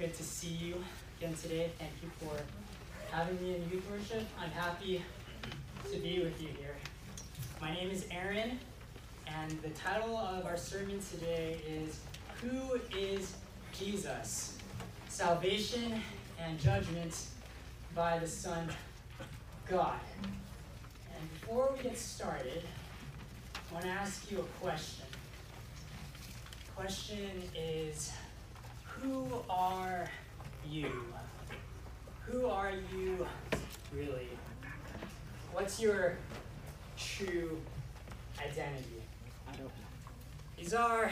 good to see you again today. Thank you for having me in youth worship. I'm happy to be with you here. My name is Aaron, and the title of our sermon today is Who is Jesus? Salvation and Judgment by the Son God. And before we get started, I want to ask you a question. The question is Who are you? Who are you really? What's your true identity? These are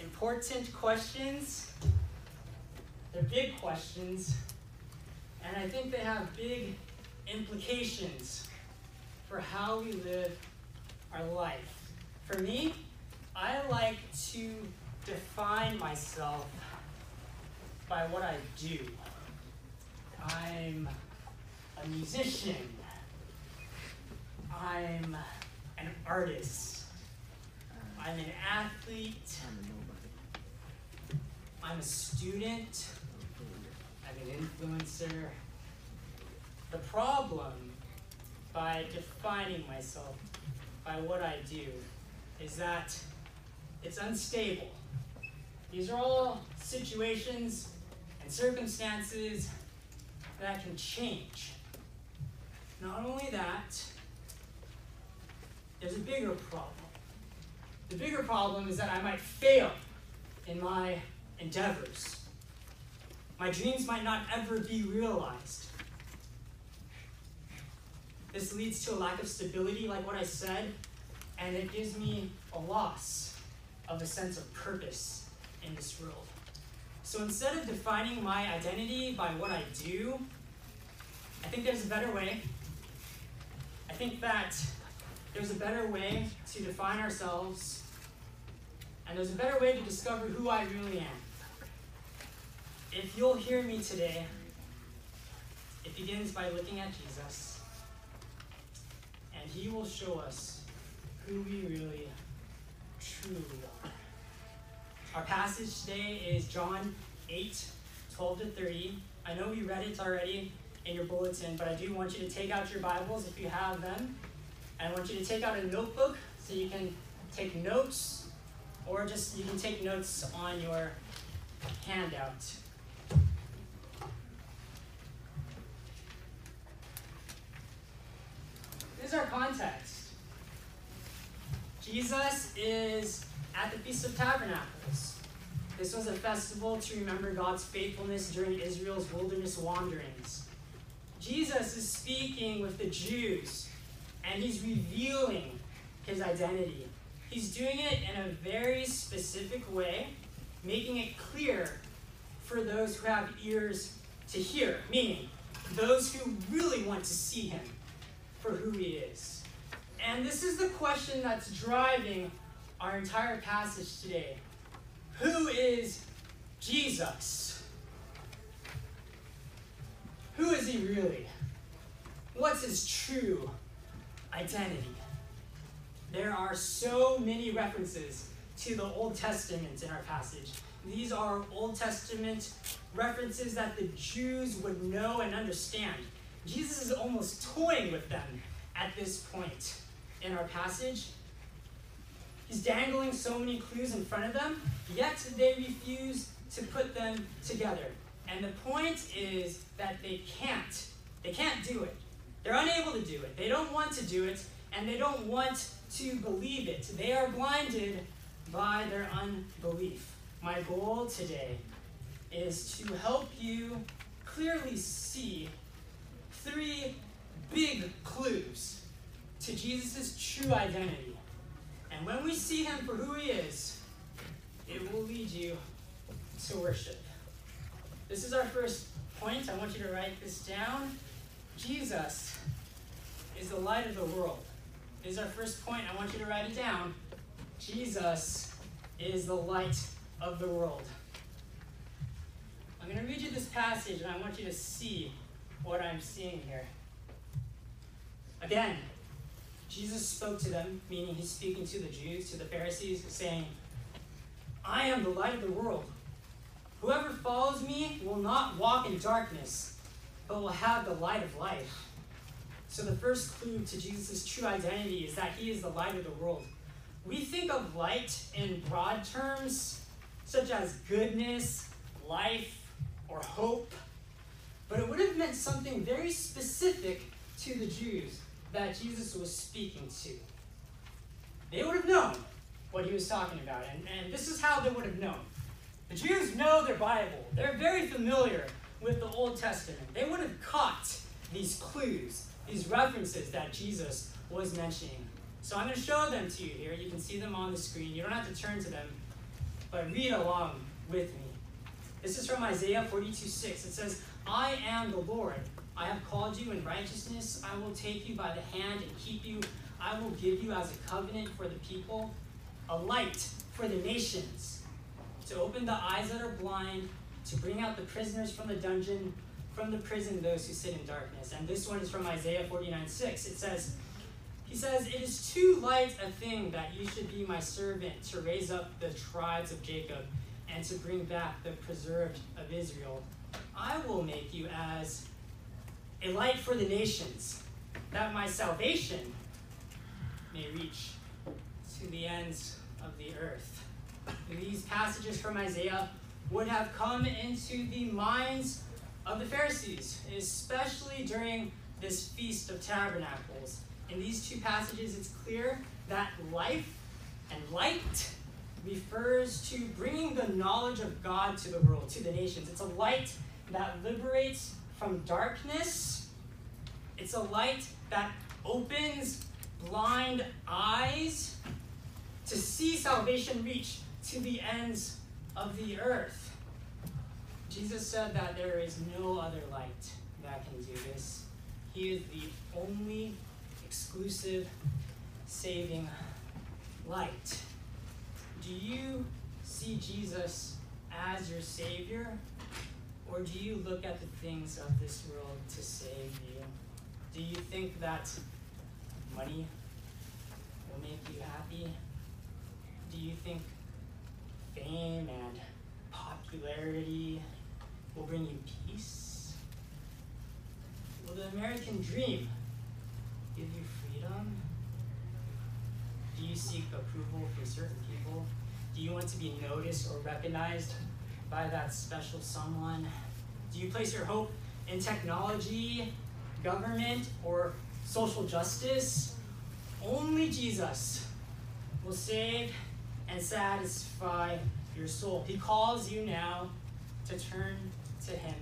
important questions. They're big questions, and I think they have big implications for how we live our life. For me, I like to define myself by what I do. I'm a musician. I'm an artist. I'm an athlete. I'm a student. I'm an influencer. The problem by defining myself by what I do is that it's unstable. These are all situations circumstances that can change. Not only that, there's a bigger problem. The bigger problem is that I might fail in my endeavors. My dreams might not ever be realized. This leads to a lack of stability, like what I said, and it gives me a loss of a sense of purpose in this world. So instead of defining my identity by what I do, I think there's a better way. I think that there's a better way to define ourselves, and there's a better way to discover who I really am. If you'll hear me today, it begins by looking at Jesus, and he will show us who we really, truly are. Our passage today is John 8, 12 to 30. I know we read it already in your bulletin, but I do want you to take out your Bibles if you have them. And I want you to take out a notebook so you can take notes, or just you can take notes on your handout. This is our context. Jesus is at the Feast of Tabernacles. This was a festival to remember God's faithfulness during Israel's wilderness wanderings. Jesus is speaking with the Jews and he's revealing his identity. He's doing it in a very specific way, making it clear for those who have ears to hear, meaning those who really want to see him for who he is. And this is the question that's driving our entire passage today. Who is Jesus? Who is he really? What's his true identity? There are so many references to the Old Testament in our passage. These are Old Testament references that the Jews would know and understand. Jesus is almost toying with them at this point in our passage. He's dangling so many clues in front of them, yet they refuse to put them together. And the point is that they can't. They can't do it. They're unable to do it. They don't want to do it, and they don't want to believe it. They are blinded by their unbelief. My goal today is to help you clearly see three big clues to Jesus' true identity. And when we see him for who he is, it will lead you to worship. This is our first point. I want you to write this down. Jesus is the light of the world. This is our first point. I want you to write it down. Jesus is the light of the world. I'm going to read you this passage and I want you to see what I'm seeing here. Again, Jesus spoke to them, meaning he's speaking to the Jews, to the Pharisees, saying, I am the light of the world. Whoever follows me will not walk in darkness, but will have the light of life. So, the first clue to Jesus' true identity is that he is the light of the world. We think of light in broad terms, such as goodness, life, or hope, but it would have meant something very specific to the Jews that Jesus was speaking to. They would have known what he was talking about, and, and this is how they would have known. The Jews know their Bible, they're very familiar with the Old Testament. They would have caught these clues, these references that Jesus was mentioning. So I'm going to show them to you here. You can see them on the screen. You don't have to turn to them, but read along with me. This is from Isaiah 42 6. It says, I am the Lord. I have called you in righteousness. I will take you by the hand and keep you. I will give you as a covenant for the people, a light for the nations, to open the eyes that are blind, to bring out the prisoners from the dungeon, from the prison those who sit in darkness. And this one is from Isaiah 49 6. It says, He says, It is too light a thing that you should be my servant to raise up the tribes of Jacob and to bring back the preserved of Israel. I will make you as a light for the nations, that my salvation may reach to the ends of the earth. These passages from Isaiah would have come into the minds of the Pharisees, especially during this Feast of Tabernacles. In these two passages, it's clear that life and light refers to bringing the knowledge of God to the world, to the nations. It's a light that liberates from darkness. It's a light that opens blind eyes to see salvation reach to the ends of the earth. Jesus said that there is no other light that can do this. He is the only exclusive saving light. Do you see Jesus as your Savior? Or do you look at the things of this world to save you? Do you think that money will make you happy? Do you think fame and popularity will bring you peace? Will the American dream give you freedom? Do you seek approval from certain people? Do you want to be noticed or recognized by that special someone? Do you place your hope in technology, government, or social justice? Only Jesus will save and satisfy your soul. He calls you now to turn to Him,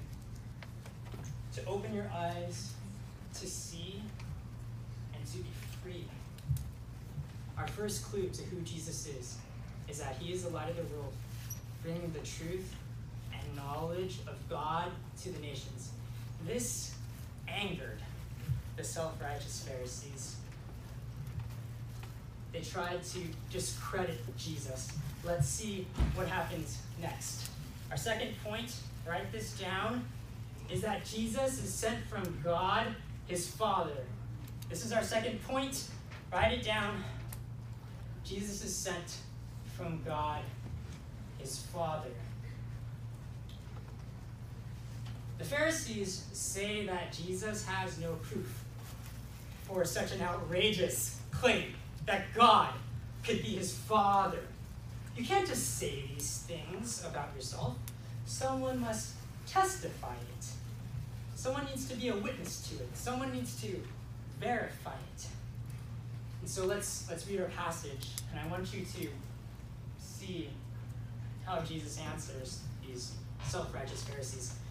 to open your eyes, to see, and to be free. Our first clue to who Jesus is is that He is the light of the world, bringing the truth knowledge of God to the nations. This angered the self righteous Pharisees. They tried to discredit Jesus. Let's see what happens next. Our second point, write this down, is that Jesus is sent from God, his Father. This is our second point. Write it down. Jesus is sent from God, his Father. The Pharisees say that Jesus has no proof for such an outrageous claim that God could be his Father. You can't just say these things about yourself. Someone must testify it. Someone needs to be a witness to it. Someone needs to verify it. And so let's let's read our passage, and I want you to see how Jesus answers these self-righteous Pharisees.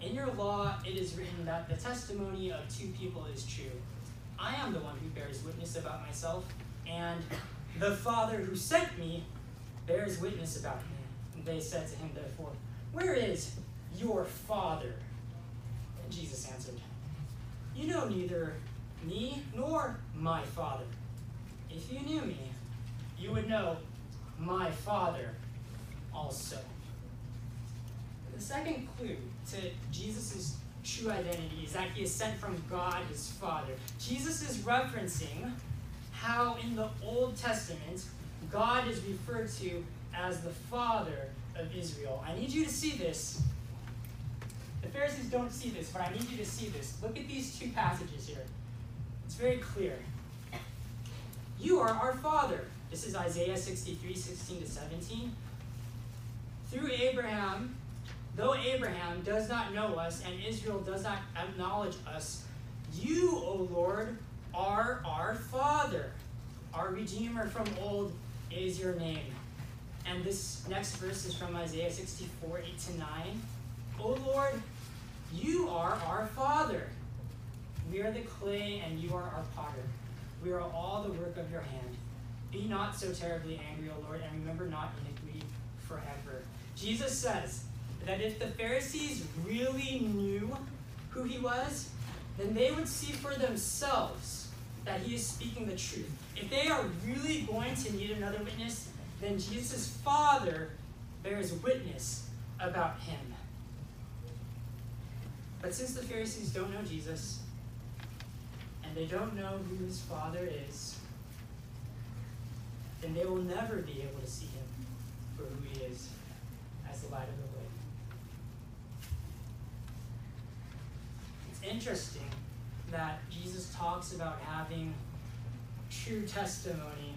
In your law it is written that the testimony of two people is true. I am the one who bears witness about myself, and the Father who sent me bears witness about me. And they said to him, therefore, Where is your father? And Jesus answered, You know neither me nor my father. If you knew me, you would know my father also. The second clue to Jesus' true identity is that he is sent from God his Father. Jesus is referencing how in the Old Testament God is referred to as the Father of Israel. I need you to see this. The Pharisees don't see this, but I need you to see this. Look at these two passages here. It's very clear. You are our Father. This is Isaiah 63, 16 to 17. Through Abraham, though Abraham does not know us and Israel does not acknowledge us, you, O Lord, are our Father. Our Redeemer from old is your name. And this next verse is from Isaiah 64, 8 to 9. O Lord, you are our Father. We are the clay, and you are our potter. We are all the work of your hand. Be not so terribly angry, O Lord, and remember not iniquity forever. Jesus says that if the Pharisees really knew who he was, then they would see for themselves that he is speaking the truth. If they are really going to need another witness, then Jesus' Father bears witness about him. But since the Pharisees don't know Jesus, and they don't know who his Father is, then they will never be able to see him for who he is as the light of the way. It's interesting that Jesus talks about having true testimony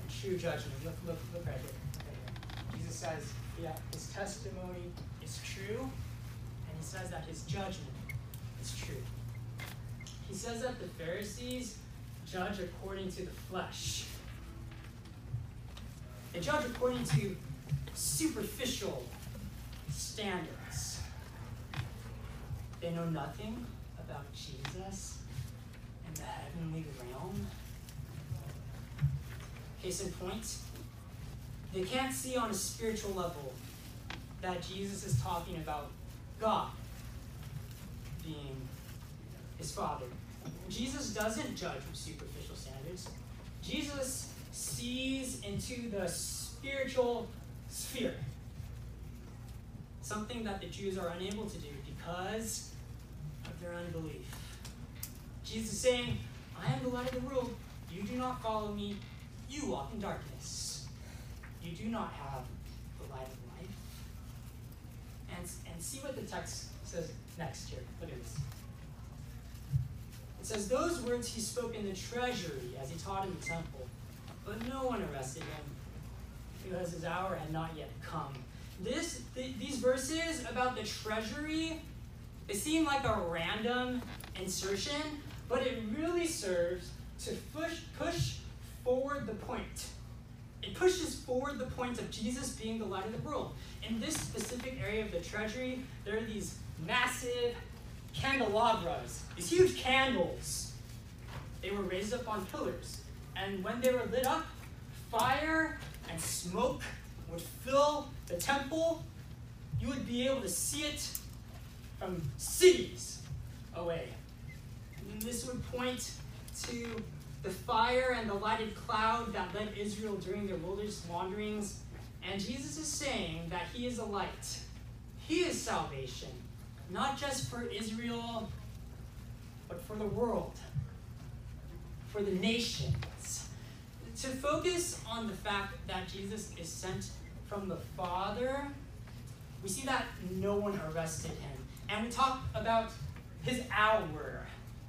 and true judgment. Look, look, look right here. Jesus says, yeah, his testimony is true, and he says that his judgment is true. He says that the Pharisees judge according to the flesh. They judge according to superficial standards. They know nothing about Jesus and the heavenly realm. Case in point, they can't see on a spiritual level that Jesus is talking about God being his Father. Jesus doesn't judge with superficial standards. Jesus sees into the spiritual sphere. Something that the Jews are unable to do because their unbelief. Jesus is saying, I am the light of the world. You do not follow me. You walk in darkness. You do not have the light of life. And, and see what the text says next here. Look at this. It says, Those words he spoke in the treasury as he taught in the temple, but no one arrested him because his hour had not yet come. This, th- these verses about the treasury, they seemed like a random insertion, but it really serves to push, push forward the point. It pushes forward the point of Jesus being the light of the world. In this specific area of the treasury, there are these massive candelabras, these huge candles. They were raised up on pillars. And when they were lit up, fire and smoke would fill the temple. You would be able to see it from cities away. And this would point to the fire and the lighted cloud that led Israel during their wilderness wanderings. And Jesus is saying that He is a light, He is salvation, not just for Israel, but for the world, for the nations. To focus on the fact that Jesus is sent from the Father, we see that no one arrested him. And we talk about his hour.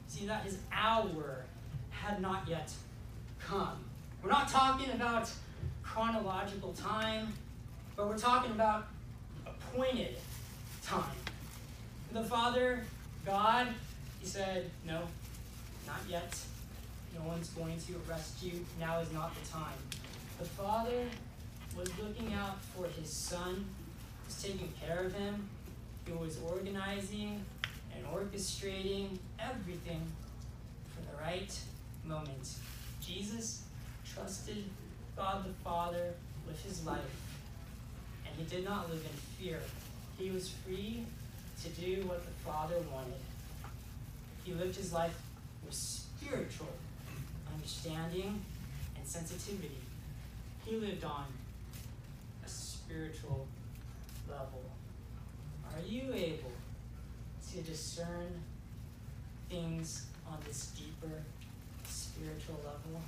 See that his hour had not yet come. We're not talking about chronological time, but we're talking about appointed time. The Father, God, he said, No, not yet. No one's going to arrest you. Now is not the time. The Father was looking out for his Son, was taking care of him, he was organizing and orchestrating everything for the right moment. Jesus trusted God the Father with his life, and he did not live in fear He was free to do what the Father wanted. He lived his life with spiritual understanding and sensitivity. He lived on a spiritual level. Are you able to discern things on this deeper spiritual level?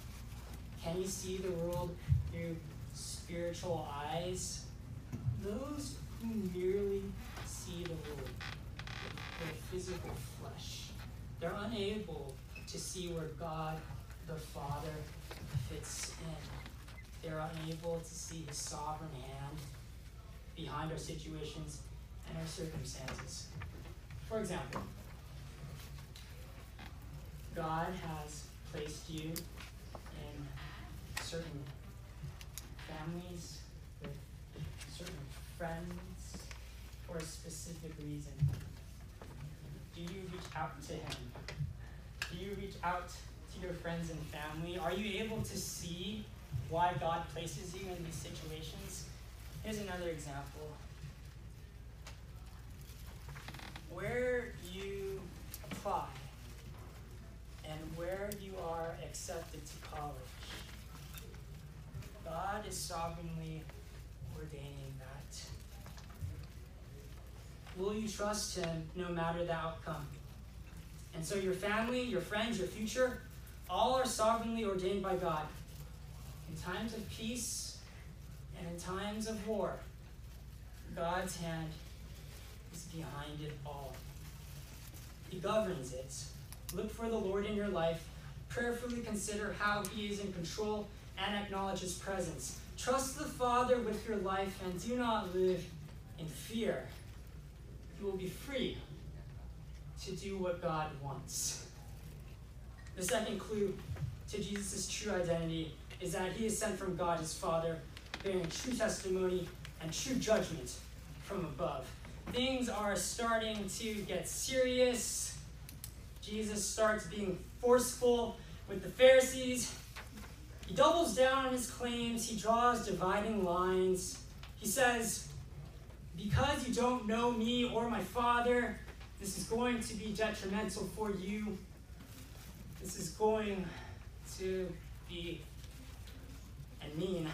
Can you see the world through spiritual eyes? Those who merely see the world with their physical flesh, they're unable to see where God the Father fits in. They're unable to see His sovereign hand behind our situations and our circumstances. For example, God has placed you in certain families with certain friends for a specific reason. Do you reach out to Him? Do you reach out to your friends and family? Are you able to see why God places you in these situations? Here's another example. Where you apply and where you are accepted to college, God is sovereignly ordaining that. Will you trust Him no matter the outcome? And so, your family, your friends, your future, all are sovereignly ordained by God. In times of peace and in times of war, God's hand is behind it all. He governs it. Look for the Lord in your life. Prayerfully consider how He is in control and acknowledge His presence. Trust the Father with your life and do not live in fear. You will be free to do what God wants. The second clue to Jesus' true identity is that he is sent from God his Father, bearing true testimony and true judgment from above. Things are starting to get serious. Jesus starts being forceful with the Pharisees. He doubles down on his claims, he draws dividing lines. He says, Because you don't know me or my Father, this is going to be detrimental for you. This is going to be and mean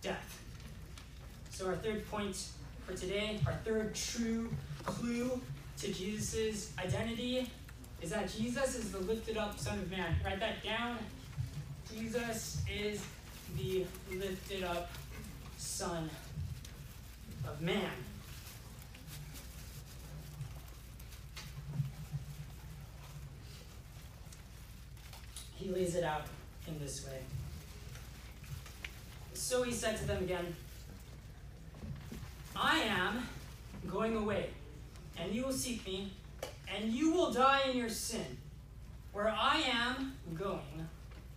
death. So, our third point for today, our third true clue to Jesus' identity is that Jesus is the lifted up Son of Man. Write that down. Jesus is the lifted up Son of Man. He lays it out in this way. So he said to them again, I am going away, and you will seek me, and you will die in your sin. Where I am going,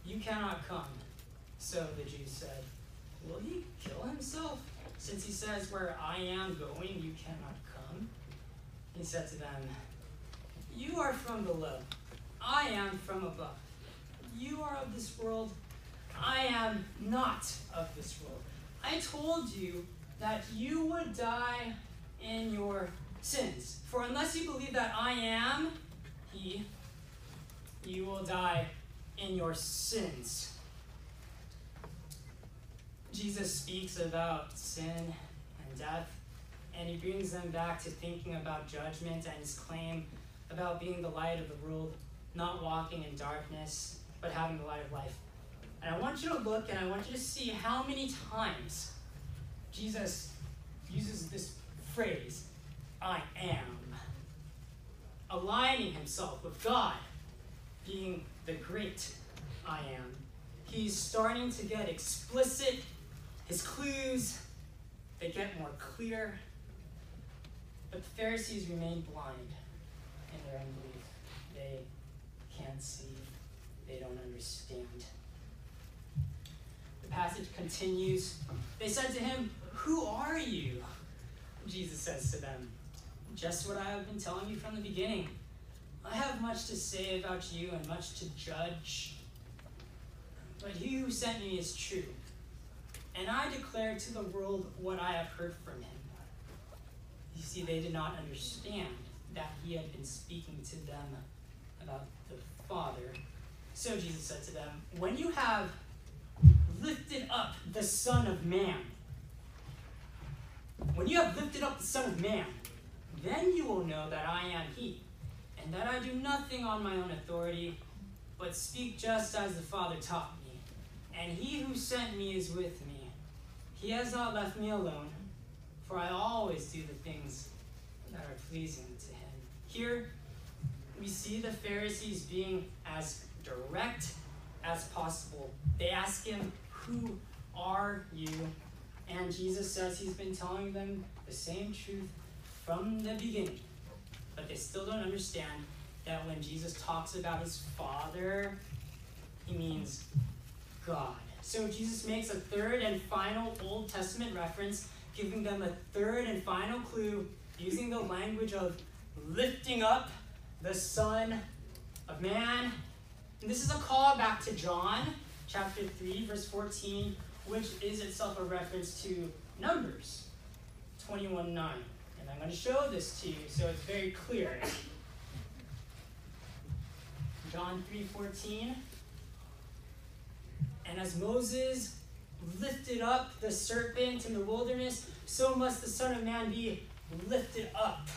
you cannot come. So the Jews said, Will he kill himself? Since he says, Where I am going, you cannot come. He said to them, You are from below, I am from above. You are of this world, I am not of this world. I told you that you would die in your sins. For unless you believe that I am He, you will die in your sins. Jesus speaks about sin and death, and he brings them back to thinking about judgment and his claim about being the light of the world, not walking in darkness, but having the light of life. And I want you to look and I want you to see how many times Jesus uses this phrase, I am, aligning himself with God, being the great I am. He's starting to get explicit. His clues, they get more clear. But the Pharisees remain blind in their unbelief. They can't see, they don't understand. The passage continues. They said to him, Who are you? Jesus says to them, Just what I have been telling you from the beginning. I have much to say about you and much to judge. But he who sent me is true, and I declare to the world what I have heard from him. You see, they did not understand that he had been speaking to them about the Father. So Jesus said to them, When you have lifted up the Son of Man, when you have lifted up the Son of Man, then you will know that I am He, and that I do nothing on my own authority, but speak just as the Father taught me. And He who sent me is with me. He has not left me alone, for I always do the things that are pleasing to Him. Here, we see the Pharisees being as direct as possible. They ask Him, Who are you? And Jesus says He's been telling them the same truth from the beginning. But they still don't understand that when Jesus talks about his Father, he means God. So Jesus makes a third and final Old Testament reference, giving them a third and final clue using the language of lifting up the Son of Man. And this is a call back to John chapter 3, verse 14, which is itself a reference to Numbers 21 9. And I'm going to show this to you so it's very clear. John 3:14 And as Moses lifted up the serpent in the wilderness, so must the Son of Man be lifted up.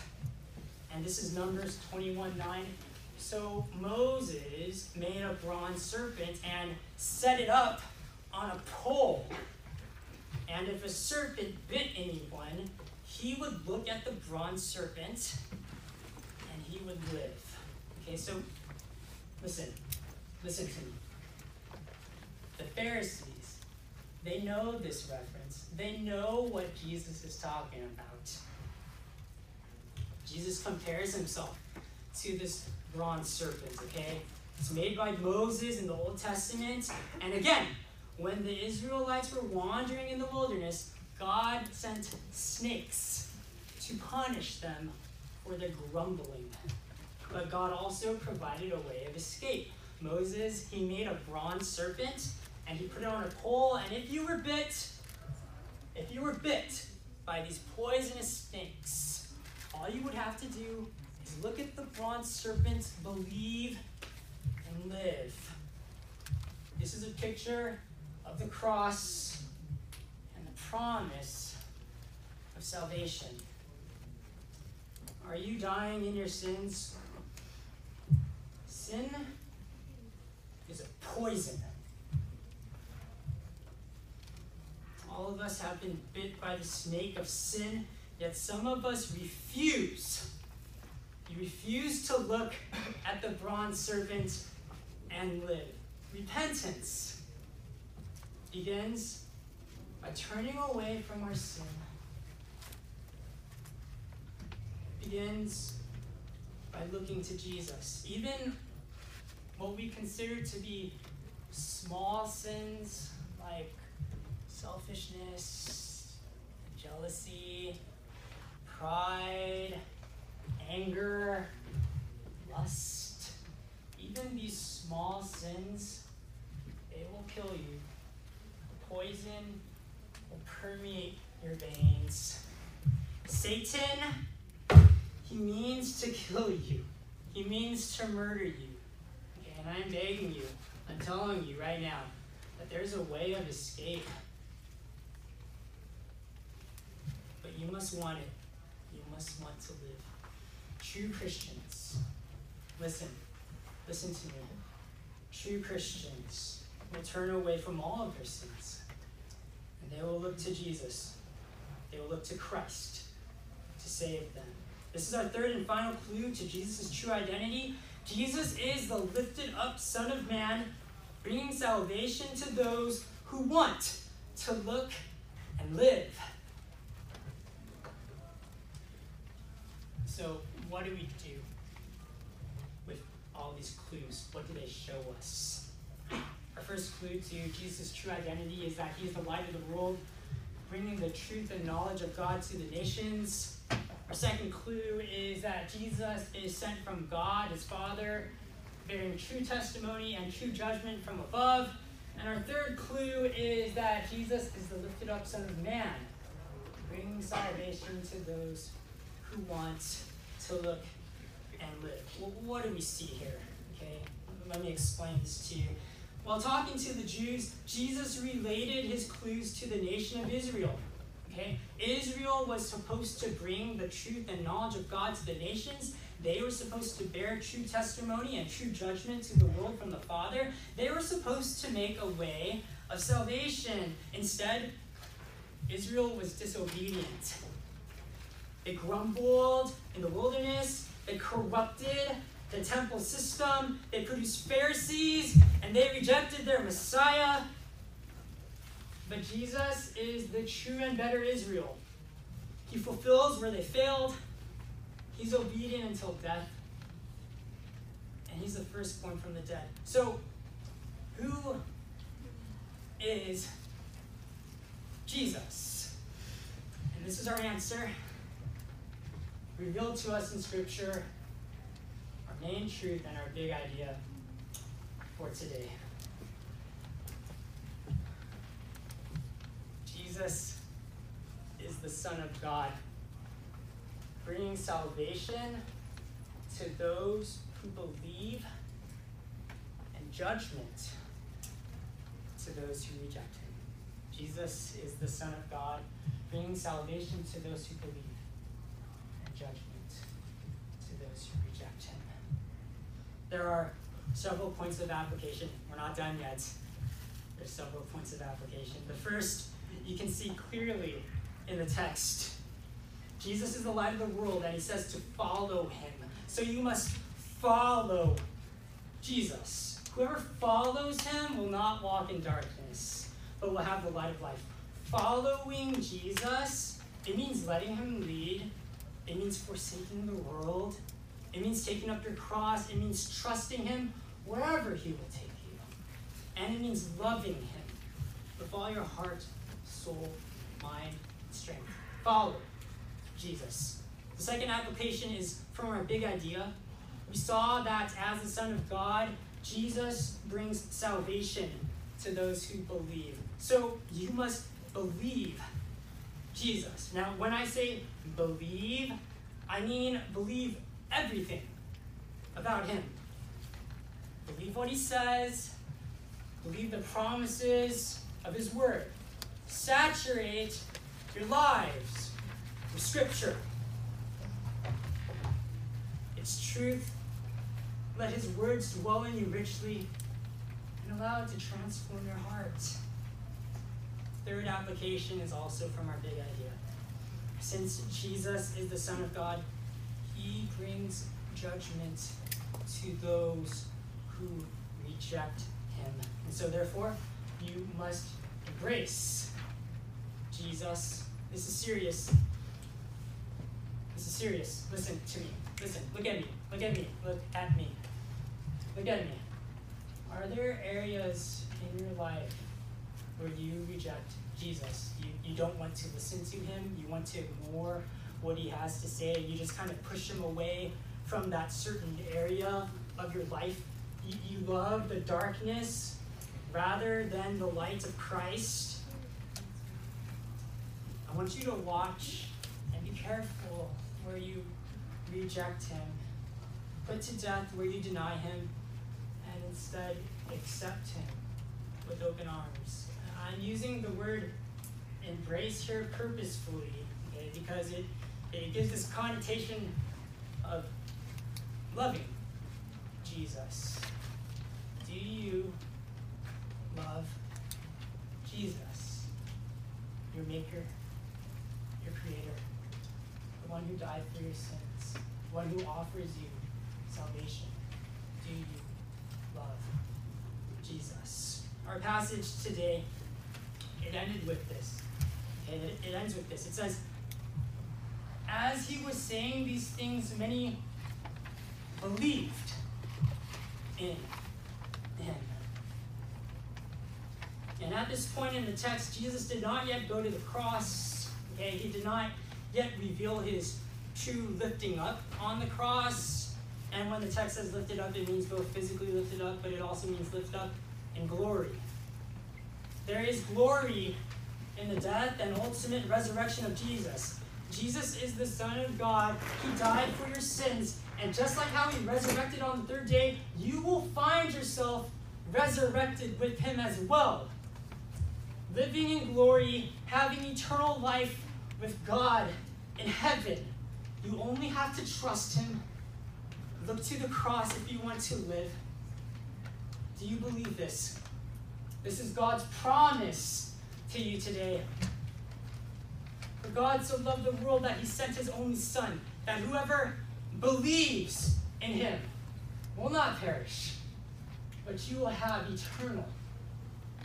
And this is Numbers 21 9. So Moses made a bronze serpent and set it up on a pole. And if a serpent bit anyone, he would look at the bronze serpent and he would live. Okay, so listen, listen to me. The Pharisees, they know this reference, they know what Jesus is talking about. Jesus compares himself to this bronze serpent, okay? It's made by Moses in the Old Testament. And again, when the Israelites were wandering in the wilderness, God sent snakes to punish them for their grumbling. But God also provided a way of escape. Moses, he made a bronze serpent and he put it on a pole, and if you were bit, if you were bit by these poisonous snakes, all you would have to do is look at the bronze serpent, believe, and live. This is a picture of the cross and the promise of salvation. Are you dying in your sins? Sin is a poison. All of us have been bit by the snake of sin, yet some of us refuse. You refuse to look at the bronze serpent and live. Repentance begins by turning away from our sin begins by looking to Jesus. Even what we consider to be small sins like selfishness, jealousy, pride, anger, lust, even these small sins, they will kill you. Poison will permeate your veins. Satan, he means to kill you. He means to murder you. Okay, and I'm begging you, I'm telling you right now, that there's a way of escape. But you must want it. You must want to live. True Christians, listen, listen to me. True Christians will turn away from all of their sins they will look to Jesus. They will look to Christ to save them. This is our third and final clue to Jesus' true identity. Jesus is the lifted up Son of Man, bringing salvation to those who want to look and live. So, what do we do with all these clues? What do they show us? Our first clue to Jesus' true identity is that he is the light of the world, bringing the truth and knowledge of God to the nations. Our second clue is that Jesus is sent from God, his Father, bearing true testimony and true judgment from above. And our third clue is that Jesus is the lifted up Son of Man, bringing salvation to those who want to look and live. Well, what do we see here? Okay, let me explain this to you. While talking to the Jews, Jesus related his clues to the nation of Israel. Okay, Israel was supposed to bring the truth and knowledge of God to the nations. They were supposed to bear true testimony and true judgment to the world from the Father. They were supposed to make a way of salvation. Instead, Israel was disobedient. They grumbled in the wilderness, they corrupted the temple system, they produced Pharisees, and they rejected their Messiah. But Jesus is the true and better Israel. He fulfills where they failed, he's obedient until death, and he's the firstborn from the dead. So, who is Jesus? And this is our answer, revealed to us in Scripture, main truth, and our big idea for today. Jesus is the Son of God, bringing salvation to those who believe and judgment to those who reject him. Jesus is the Son of God, bringing salvation to those who believe and judgment There are several points of application. We're not done yet. There's several points of application. The first you can see clearly in the text. Jesus is the light of the world, and he says to follow him. So you must follow Jesus. Whoever follows him will not walk in darkness, but will have the light of life. Following Jesus, it means letting him lead, it means forsaking the world, it means taking up your cross, it means trusting him wherever he will take you, and it means loving him with all your heart soul, mind, strength. Follow Jesus. The second application is from our big idea. We saw that as the Son of God, Jesus brings salvation to those who believe. So you must believe Jesus. Now, when I say believe, I mean believe everything about Him. Believe what He says, believe the promises of His Word saturate your lives with Scripture. Its truth. Let His words dwell in you richly and allow it to transform your heart. Third application is also from our big idea. Since Jesus is the Son of God, He brings judgment to those who reject Him. And so, therefore, you must embrace Jesus. This is serious. This is serious. Listen to me. Listen. Look at me. Look at me. Look at me. Look at me. Are there areas in your life where you reject Jesus? You, you don't want to listen to him. You want to ignore what he has to say. You just kind of push him away from that certain area of your life. You, you love the darkness rather than the light of Christ. I want you to watch and be careful where you reject him. Put to death where you deny him and instead accept him with open arms. I'm using the word embrace here purposefully okay, because it, it gives this connotation of loving Jesus. Do you love Jesus, your Maker? Your Creator, the one who died for your sins, the one who offers you salvation. Do you love Jesus? Our passage today, it ended with this. It, it ends with this. It says, As he was saying these things, many believed in him. And at this point in the text, Jesus did not yet go to the cross Okay, he did not yet reveal his true lifting up on the cross. And when the text says lifted up, it means both physically lifted up, but it also means lifted up in glory. There is glory in the death and ultimate resurrection of Jesus. Jesus is the Son of God. He died for your sins. And just like how he resurrected on the third day, you will find yourself resurrected with him as well. Living in glory, having eternal life with God in heaven. You only have to trust him. Look to the cross if you want to live. Do you believe this? This is God's promise to you today. For God so loved the world that he sent his only Son, that whoever believes in him will not perish, but you will have eternal,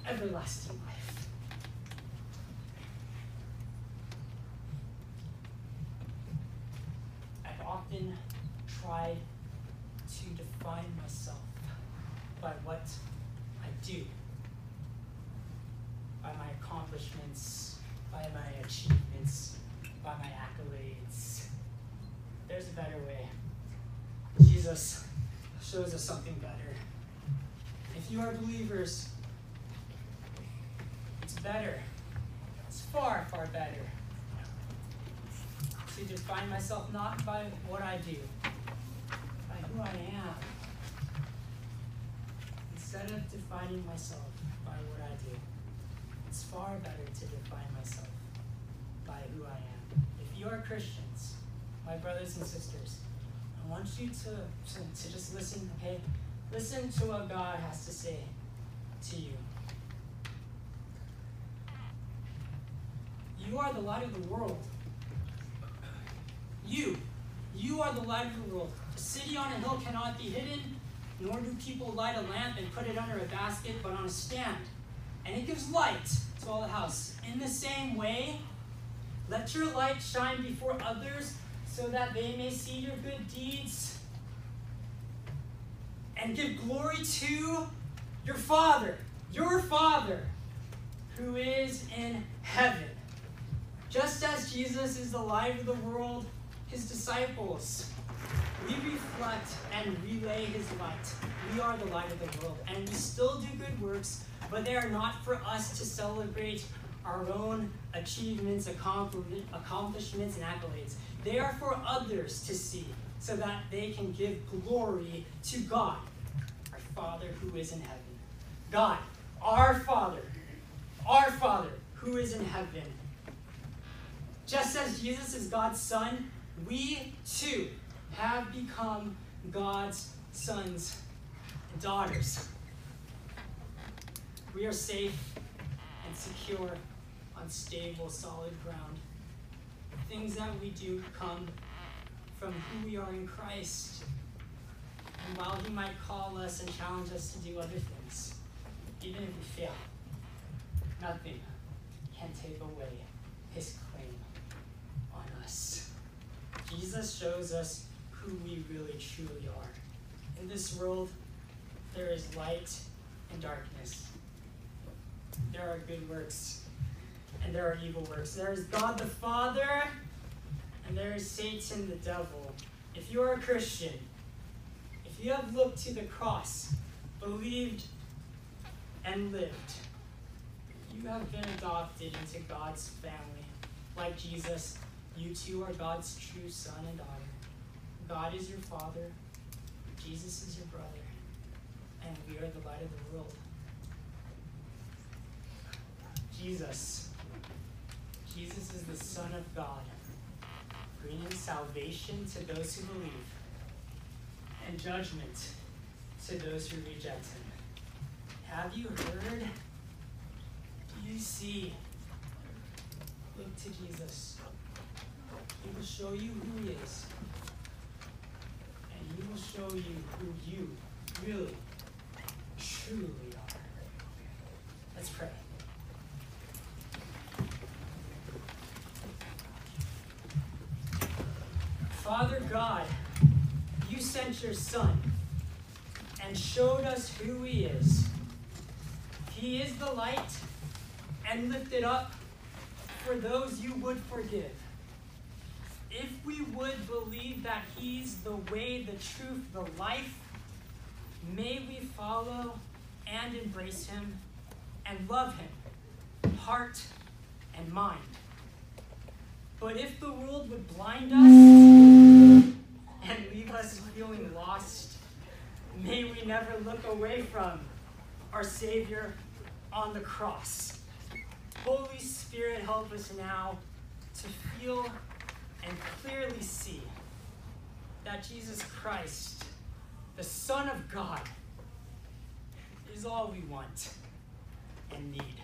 everlasting life. I've often tried to define myself by what I do, by my accomplishments, by my achievements, by my accolades. There's a better way. Jesus shows us something better. If you are believers, it's better. It's far, far better to define myself not by what I do, by who I am. Instead of defining myself by what I do, it's far better to define myself by who I am. If you are Christians, my brothers and sisters, I want you to, to, to just listen, okay? Listen to what God has to say to you. You are the light of the world. You, you are the light of the world. A city on a hill cannot be hidden, nor do people light a lamp and put it under a basket, but on a stand. And it gives light to all the house. In the same way, let your light shine before others so that they may see your good deeds and give glory to your Father, your Father, who is in heaven. Just as Jesus is the light of the world, his disciples, we reflect and relay his light. We are the light of the world, and we still do good works, but they are not for us to celebrate our own achievements, accomplishments, and accolades. They are for others to see so that they can give glory to God, our Father who is in heaven. God, our Father, our Father who is in heaven. Just as Jesus is God's Son, we too have become God's sons and daughters. We are safe and secure on stable, solid ground. Things that we do come from who we are in Christ. And while He might call us and challenge us to do other things, even if we fail, nothing can take away His claim on us. Jesus shows us who we really truly are. In this world, there is light and darkness. There are good works and there are evil works. There is God the Father, and there is Satan the devil. If you are a Christian, if you have looked to the cross, believed, and lived, you have been adopted into God's family. Like Jesus, you too are God's true son and daughter. God is your father, Jesus is your brother, and we are the light of the world. Jesus Jesus is the Son of God, bringing salvation to those who believe and judgment to those who reject him. Have you heard? Do you see? Look to Jesus. He will show you who he is. And he will show you who you really, truly are. Let's pray. Father God, you sent your Son and showed us who He is. He is the light and lifted up for those you would forgive. If we would believe that He's the way, the truth, the life, may we follow and embrace Him and love Him, heart and mind. But if the world would blind us us feeling lost, may we never look away from our Savior on the cross. Holy Spirit, help us now to feel and clearly see that Jesus Christ, the Son of God, is all we want and need.